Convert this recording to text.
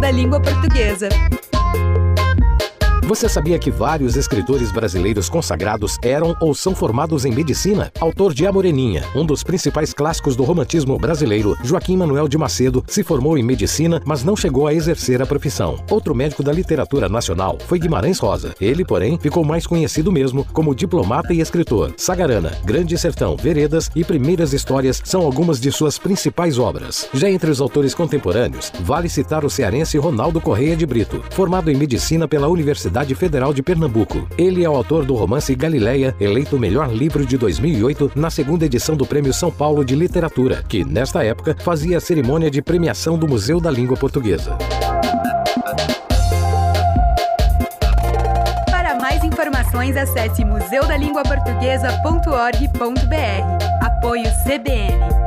Da Língua Portuguesa. Você sabia que vários escritores brasileiros consagrados eram ou são formados em medicina? Autor de A Moreninha, um dos principais clássicos do romantismo brasileiro, Joaquim Manuel de Macedo se formou em medicina, mas não chegou a exercer a profissão. Outro médico da literatura nacional foi Guimarães Rosa. Ele, porém, ficou mais conhecido mesmo como diplomata e escritor. Sagarana, Grande Sertão, Veredas e Primeiras Histórias são algumas de suas principais obras. Já entre os autores contemporâneos, vale citar o cearense Ronaldo Correia de Brito, formado em medicina pela Universidade Universidade Federal de Pernambuco. Ele é o autor do romance Galileia, eleito o melhor livro de 2008 na segunda edição do Prêmio São Paulo de Literatura, que, nesta época, fazia a cerimônia de premiação do Museu da Língua Portuguesa. Para mais informações, acesse museudalinguaportuguesa.org.br. Apoio CBN.